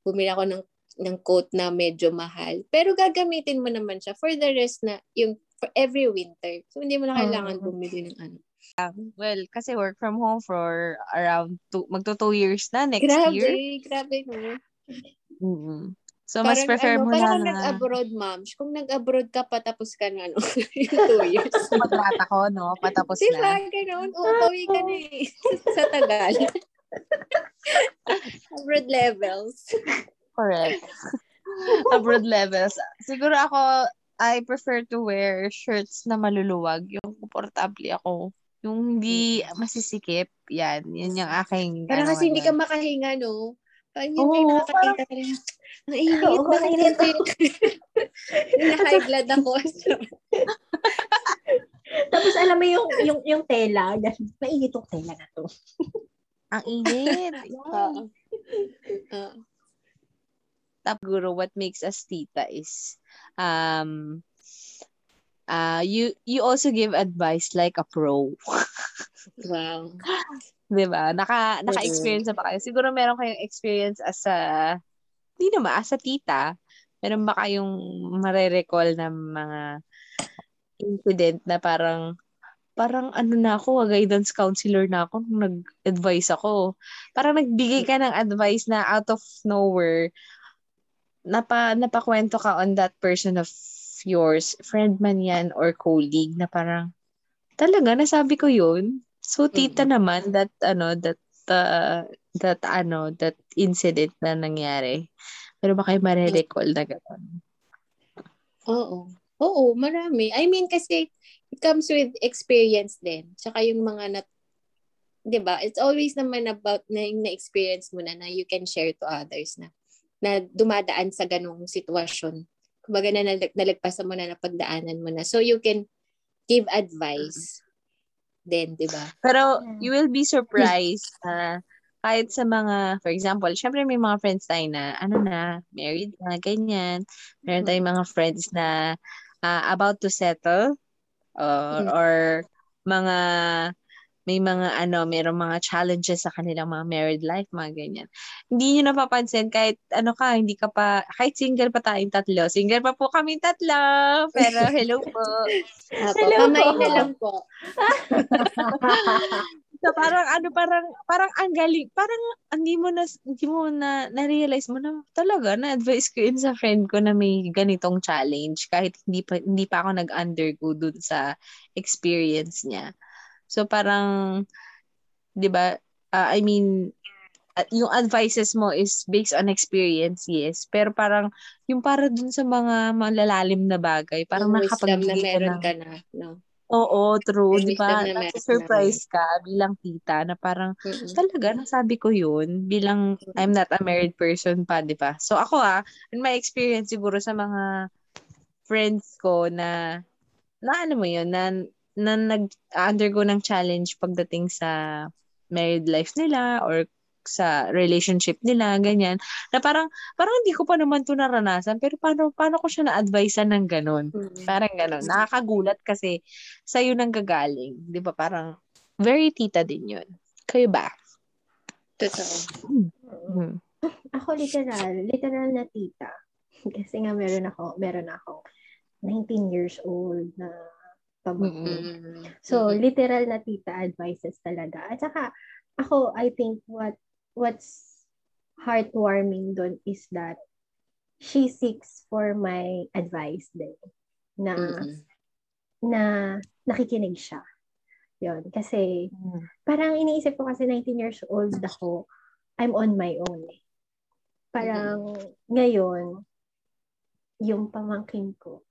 bumili ako ng, ng coat na medyo mahal. Pero gagamitin mo naman siya for the rest na, yung, for every winter. So, hindi mo na kailangan Mm. bumili ng ano. Well, kasi work from home for around two, magto two years na next grabe, year. grabe no. mm So, mas Parang prefer ano, mo parang na na nag-abroad, ma'am. Kung nag-abroad ka pa, tapos ka na, ano, yung two years. kontrata ko, no? Patapos Diba, na. ganun? Oo, pauwi ka na eh. sa tagal. abroad levels. Correct. Abroad levels. Siguro ako, I prefer to wear shirts na maluluwag. Yung komportable ako. Yung hindi masisikip. Yan. Yan yung aking... Parang ano, kasi hindi ka ano. makahinga, no? Parang yun Oo, may nakakakita ka rin. Ang init, Oo, bakit ang init. kasi na-high blood ako. Tapos alam mo yung, yung, yung tela, mainit yung tela na to. Ang init. Oo. Oo. Tapos siguro what makes us tita is um uh you you also give advice like a pro. Wow. 'Di ba? Naka naka-experience na ba kayo? Siguro meron kayong experience as a hindi naman as a tita. Meron ba kayong mare-recall na mga incident na parang parang ano na ako, guidance counselor na ako nung nag-advise ako. Parang nagbigay ka ng advice na out of nowhere napa napakwento ka on that person of yours, friend man yan or colleague na parang talaga nasabi ko yun. So tita naman that ano that uh, that ano that incident na nangyari. Pero ba kayo mare-recall na gano'n? Oo. Oo, marami. I mean, kasi it comes with experience din. Tsaka yung mga nat 'di ba? It's always naman about na yung na-experience mo na na you can share to others na na dumadaan sa ganung sitwasyon. Kumbaga na nalag- nalagpasan mo na napagdaanan mo na. So you can give advice then, 'di ba? Pero you will be surprised na kahit sa mga, for example, syempre may mga friends tayo na, ano na, married na, ganyan. Meron tayong mga friends na ah, about to settle or, Mm. or mga may mga ano, mayroong mga challenges sa kanilang mga married life, mga ganyan. Hindi nyo napapansin kahit ano ka, hindi ka pa, kahit single pa tayong tatlo. Single pa po kami tatlo. Pero hello po. Hello kamay po. na lang po. So parang ano parang parang ang galing parang hindi mo na hindi mo na na-realize mo na talaga na advice ko yun sa friend ko na may ganitong challenge kahit hindi pa hindi pa ako nag-undergo dun sa experience niya. So parang 'di ba ah, I mean at yung advices mo is based on experience, yes. Pero parang, yung para dun sa mga malalalim na bagay, parang Yung wisdom na meron ka na. No? Oo, true. Di ba? Nasa-surprise ka bilang tita na parang Mm-mm. talaga nasabi ko yun bilang I'm not a married person pa, di ba? So ako ah, in my experience siguro sa mga friends ko na na ano mo yun, na, na nag-undergo ng challenge pagdating sa married life nila or sa relationship nila, ganyan. Na parang, parang hindi ko pa naman to naranasan, pero paano, paano ko siya na-advisean ng ganun? Mm. Parang gano'n. Nakakagulat kasi sa'yo nang gagaling. Di ba? Parang, very tita din yun. Kayo ba? Totoo. Hmm. Ako literal, literal na tita. Kasi nga meron ako, meron ako 19 years old na pamangkin. Mm-mm. So, literal na tita advices talaga. At saka, ako, I think what what's heartwarming doon is that she seeks for my advice din. Na, Mm-mm. na nakikinig siya. Yun. Kasi, Mm. parang iniisip ko kasi 19 years old ako, I'm on my own. eh. Parang ngayon, yung pamangkin ko,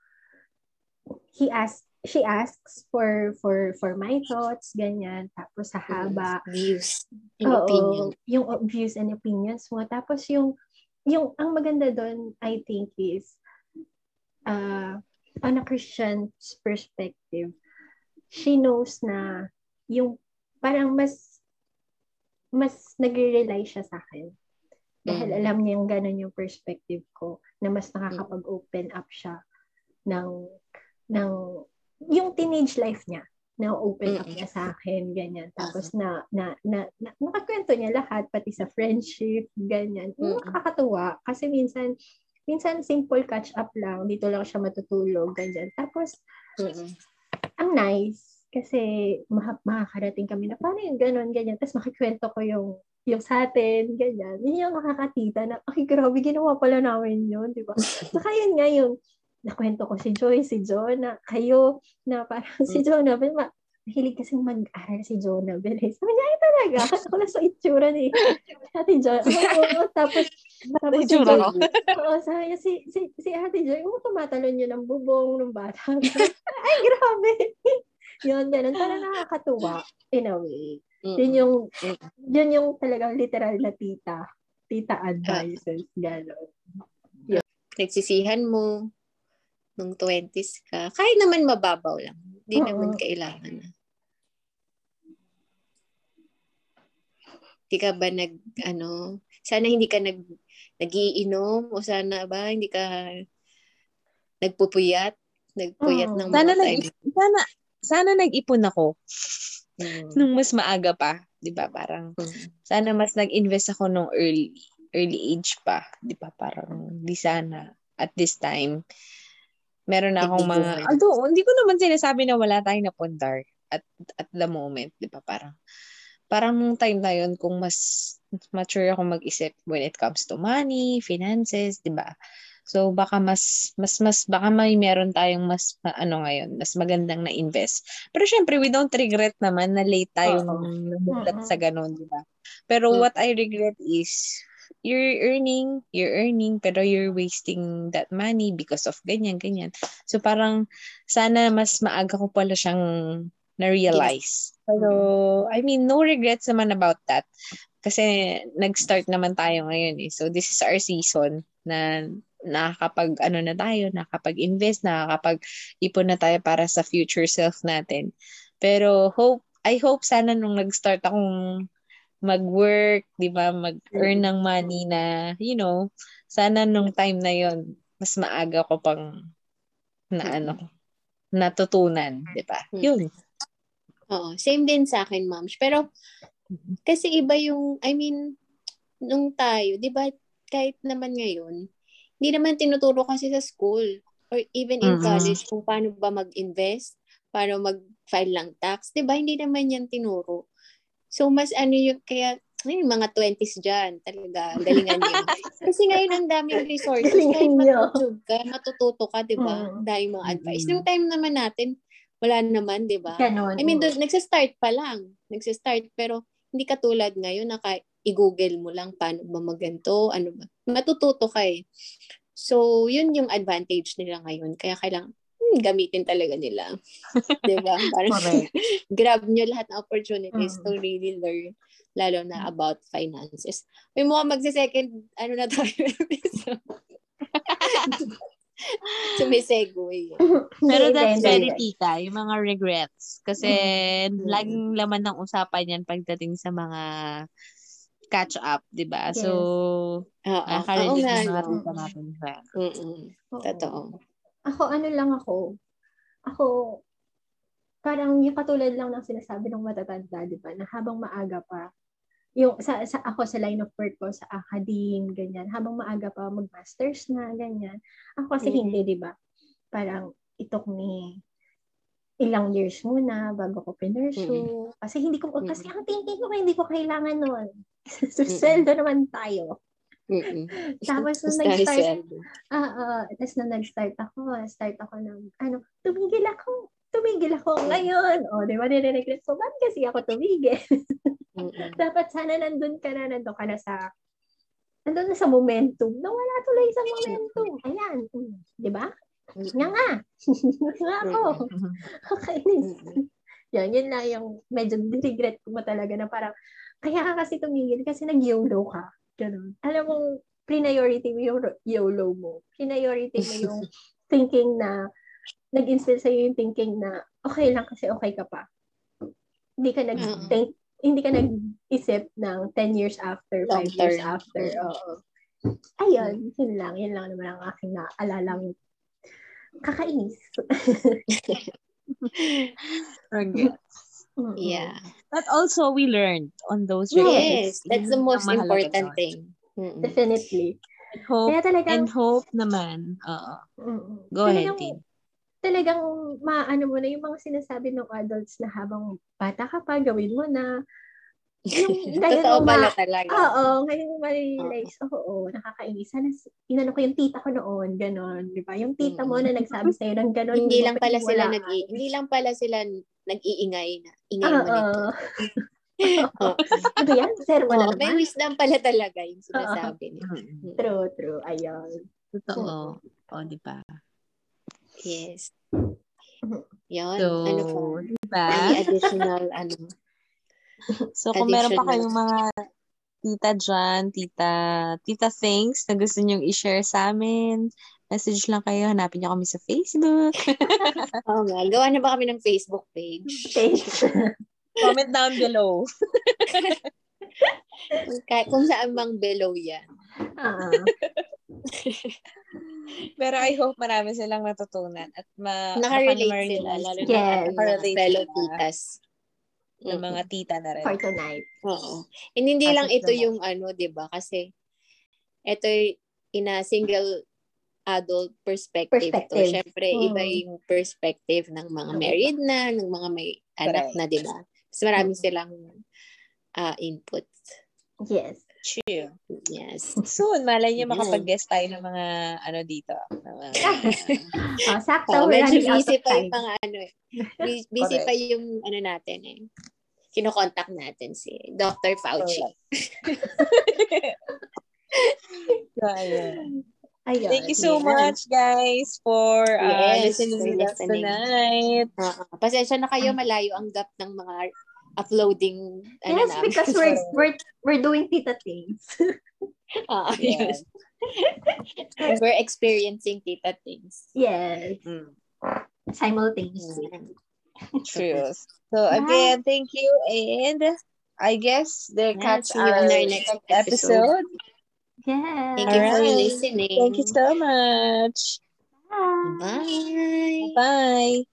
he asks, she asks for for for my thoughts, ganyan. Tapos sa haba, Views and Oo, opinion. yung views and opinions mo. Tapos yung, yung, ang maganda doon, I think, is, uh, on a Christian's perspective, she knows na, yung, parang mas, mas nagre-rely siya sa akin. Dahil Mm. alam niya yung ganun yung perspective ko, na mas nakakapag-open up siya ng, ng, yung teenage life niya na open up niya sa akin, ganyan. Tapos na, na, na, na nakakwento niya lahat, pati sa friendship, ganyan. Yung nakakatuwa. Kasi minsan, minsan simple catch up lang, dito lang siya matutulog, ganyan. Tapos, Mm-mm. ang nice, kasi ma- makakarating kami na paano yung ganon, ganyan. Tapos makikwento ko yung yung sa atin, ganyan. Yun yung nakakatita na, ay grabe, ginawa pala namin yun, di ba? Saka yun nga yung, nakwento ko si Joy, si Jonah, kayo, na parang si Jonah, ma, mahilig kasing mag-aral si Jonah. Sabi niya, ay talaga, ako na sa itsura ni Ate Joy. Oo, tapos, tapos si Joy, oo, sabi niya, si, si, si Ate Joy, oh, tumatalon yun ng bubong ng bata. ay, grabe. yun, ganun. Parang nakakatuwa, in a way. Mm-mm. Yun yung, yun yung talagang literal na tita. Tita advices, gano'n. Nagsisihan mo nung 20s ka. Kahit naman mababaw lang. Hindi Oo. naman kailangan na. Hindi ka ba nag, ano, sana hindi ka nag, nagiinom o sana ba hindi ka nagpupuyat, nagpuyat Oo. ng Sana, mga nag, time. sana, sana nag-ipon ako Mm. nung mas maaga pa. Di ba? Parang, Mm. sana mas nag-invest ako nung early early age pa. Di ba? Parang, di sana at this time, meron na akong mga, although, hindi ko naman sinasabi na wala tayong napundar at, at the moment. Di ba? Parang, parang nung time na yun, kung mas mature ako mag-isip when it comes to money, finances, di ba? So baka mas mas mas baka may meron tayong mas ma- ano ngayon, mas magandang na invest. Pero syempre we don't regret naman na late tayo namulat Oo. sa ganun, di ba? Pero Mm. what I regret is you're earning, you're earning pero you're wasting that money because of ganyan ganyan. So parang sana mas maaga ko pala siyang na-realize. Pero I mean no regrets naman about that. Kasi nag-start naman tayo ngayon eh. So this is our season na nakakapag ano na tayo, nakakapag-invest, nakakapag-ipon na tayo para sa future self natin. Pero hope I hope sana nung nag-start akong mag-work, 'di ba, mag-earn ng money na, you know, sana nung time na 'yon, mas maaga ko pang na ano, natutunan, 'di ba? Mm. 'Yun. Oo, same din sa akin, ma'am. Pero, kasi iba yung, I mean, nung tayo, di ba, kahit naman ngayon, hindi naman tinuturo kasi sa school or even in Mhm. college kung paano ba mag-invest, paano mag-file ng tax, di ba? Hindi naman yan tinuro. So, mas ano yung, kaya, ay, mga 20s dyan, talaga, galingan nyo. Kasi ngayon ang daming resources, kahit Galingan nyo. matutog ka, matututo ka, di ba? Mm. Daming mga advice. Yung time naman natin, wala naman, di ba? I mean, doon, nagsistart pa lang. Nagsistart, pero hindi katulad ngayon na kahit i-google mo lang paano ba maganto, ano ba. Matututo ka eh. So, yun yung advantage nila ngayon. Kaya kailangan hmm, gamitin talaga nila. Di ba? Parang Correct. grab nyo lahat ng opportunities Mm. to really learn lalo na about finances. May mga magse-second, ano na tayo, episode. so, may segue. Pero that's very tita, yung mga regrets. Kasi Mm. laging laman ng usapan yan pagdating sa mga catch up, di ba? Yes. So, nga. yung mga no. tita natin sa. Oo. Totoo. Ako, ano lang ako, ako, parang yung katulad lang ng sinasabi ng matatanda, di ba, na habang maaga pa, yung sa, sa ako sa line of work ko sa academe ganyan habang maaga pa mag-masters na ganyan ako kasi mm-hmm. hindi di ba parang itok ni ilang years muna bago ko pinursue mm-hmm. kasi hindi ko mm-hmm. kasi ang thinking ko hindi ko kailangan noon sweldo mm-hmm. naman tayo Mm-mm. Tapos nung nag-start, ah, uh, tapos nung nag-start ako, start ako ng, ano, tumigil ako, tumigil ako ngayon. O, di ba, nire-regret ko, bakit kasi ako tumigil? Dapat sana nandun ka na, nandun ka na sa, nandun na sa momentum. Nawala tuloy sa momentum. Ayan. Mm. Di ba? Nga nga. nga ako. Kakainis. Yan, yun na yung medyo regret ko talaga na parang, kaya ka kasi tumigil kasi nag-YOLO ka. Ganun. Alam mo, priority mo yung YOLO mo. Priority mo yung thinking na, nag-instill sa'yo yung thinking na, okay lang kasi okay ka pa. Hindi ka nag-think, hindi ka nag-isip ng 10 years after, 5 years after. Oo. Ayun, yun lang. Yun lang naman ang aking naalalang kakainis. yeah. But also, we learned on those Yes, that's the most important thing. Mm-mm. Definitely. And hope, Kaya talagang, and hope naman. Oo. Go ahead, Tin talagang maano mo na yung mga sinasabi ng adults na habang bata ka pa, gawin mo na. Yung, Totoo ma- pala talaga. Oo, ngayon mo ma-realize, oo, oh, oh, nakakainis. Sana, inano ko yung tita ko noon, ganon, di ba? Yung tita mo na nagsabi sa'yo ng ganon. hindi lang pala sila nag hindi lang pala sila nag-iingay na. Ingay mo nito. oh. Ano yan? Sir mo oh, May wisdom pala talaga yung sinasabi niya. True, true. Ayun. Totoo. O, oh, di ba? Yes. Yan. So, ano pa? Diba? Any additional, ano? So, kung meron pa kayong mga tita dyan, tita, tita thanks na gusto nyong i-share sa amin, message lang kayo, hanapin nyo kami sa Facebook. Oo oh, nga. Gawa na ba kami ng Facebook page? Page. Comment down below. kung saan bang below yan. Uh-huh. Pero I hope marami silang natutunan at ma Nakarelate sila, lalo yes. na mga fellow titas. Ng mga tita na rin. For tonight. Oo. And hindi As lang ito tonight. yung ano, di ba? Kasi ito in a single adult perspective. perspective. To. Siyempre, hmm. iba yung perspective ng mga married na, ng mga may anak right. na, di ba? Mas marami silang uh, inputs. Yes. True. Yes. Soon, malay niyo makapag-guest tayo ng mga ano dito. Mga, oh, sakto. Oh, medyo busy pa yung mga ano eh. Busy pa yung ano natin eh. Kinokontakt natin si Dr. Fauci. so, ayun. Ayun. Thank you so yeah. much, guys, for uh, yes, listening to us tonight. Uh, pasensya na kayo, malayo ang gap ng mga uploading. Ano yes, na, because we're, we're, we're doing tita things. uh, yes. we're experiencing tita things. Yes. Mm. Simultaneously. True. So again, thank you. And I guess the catch you on our next episode. Yeah. Thank you right. for listening. Thank you so much. Bye. Bye. Bye.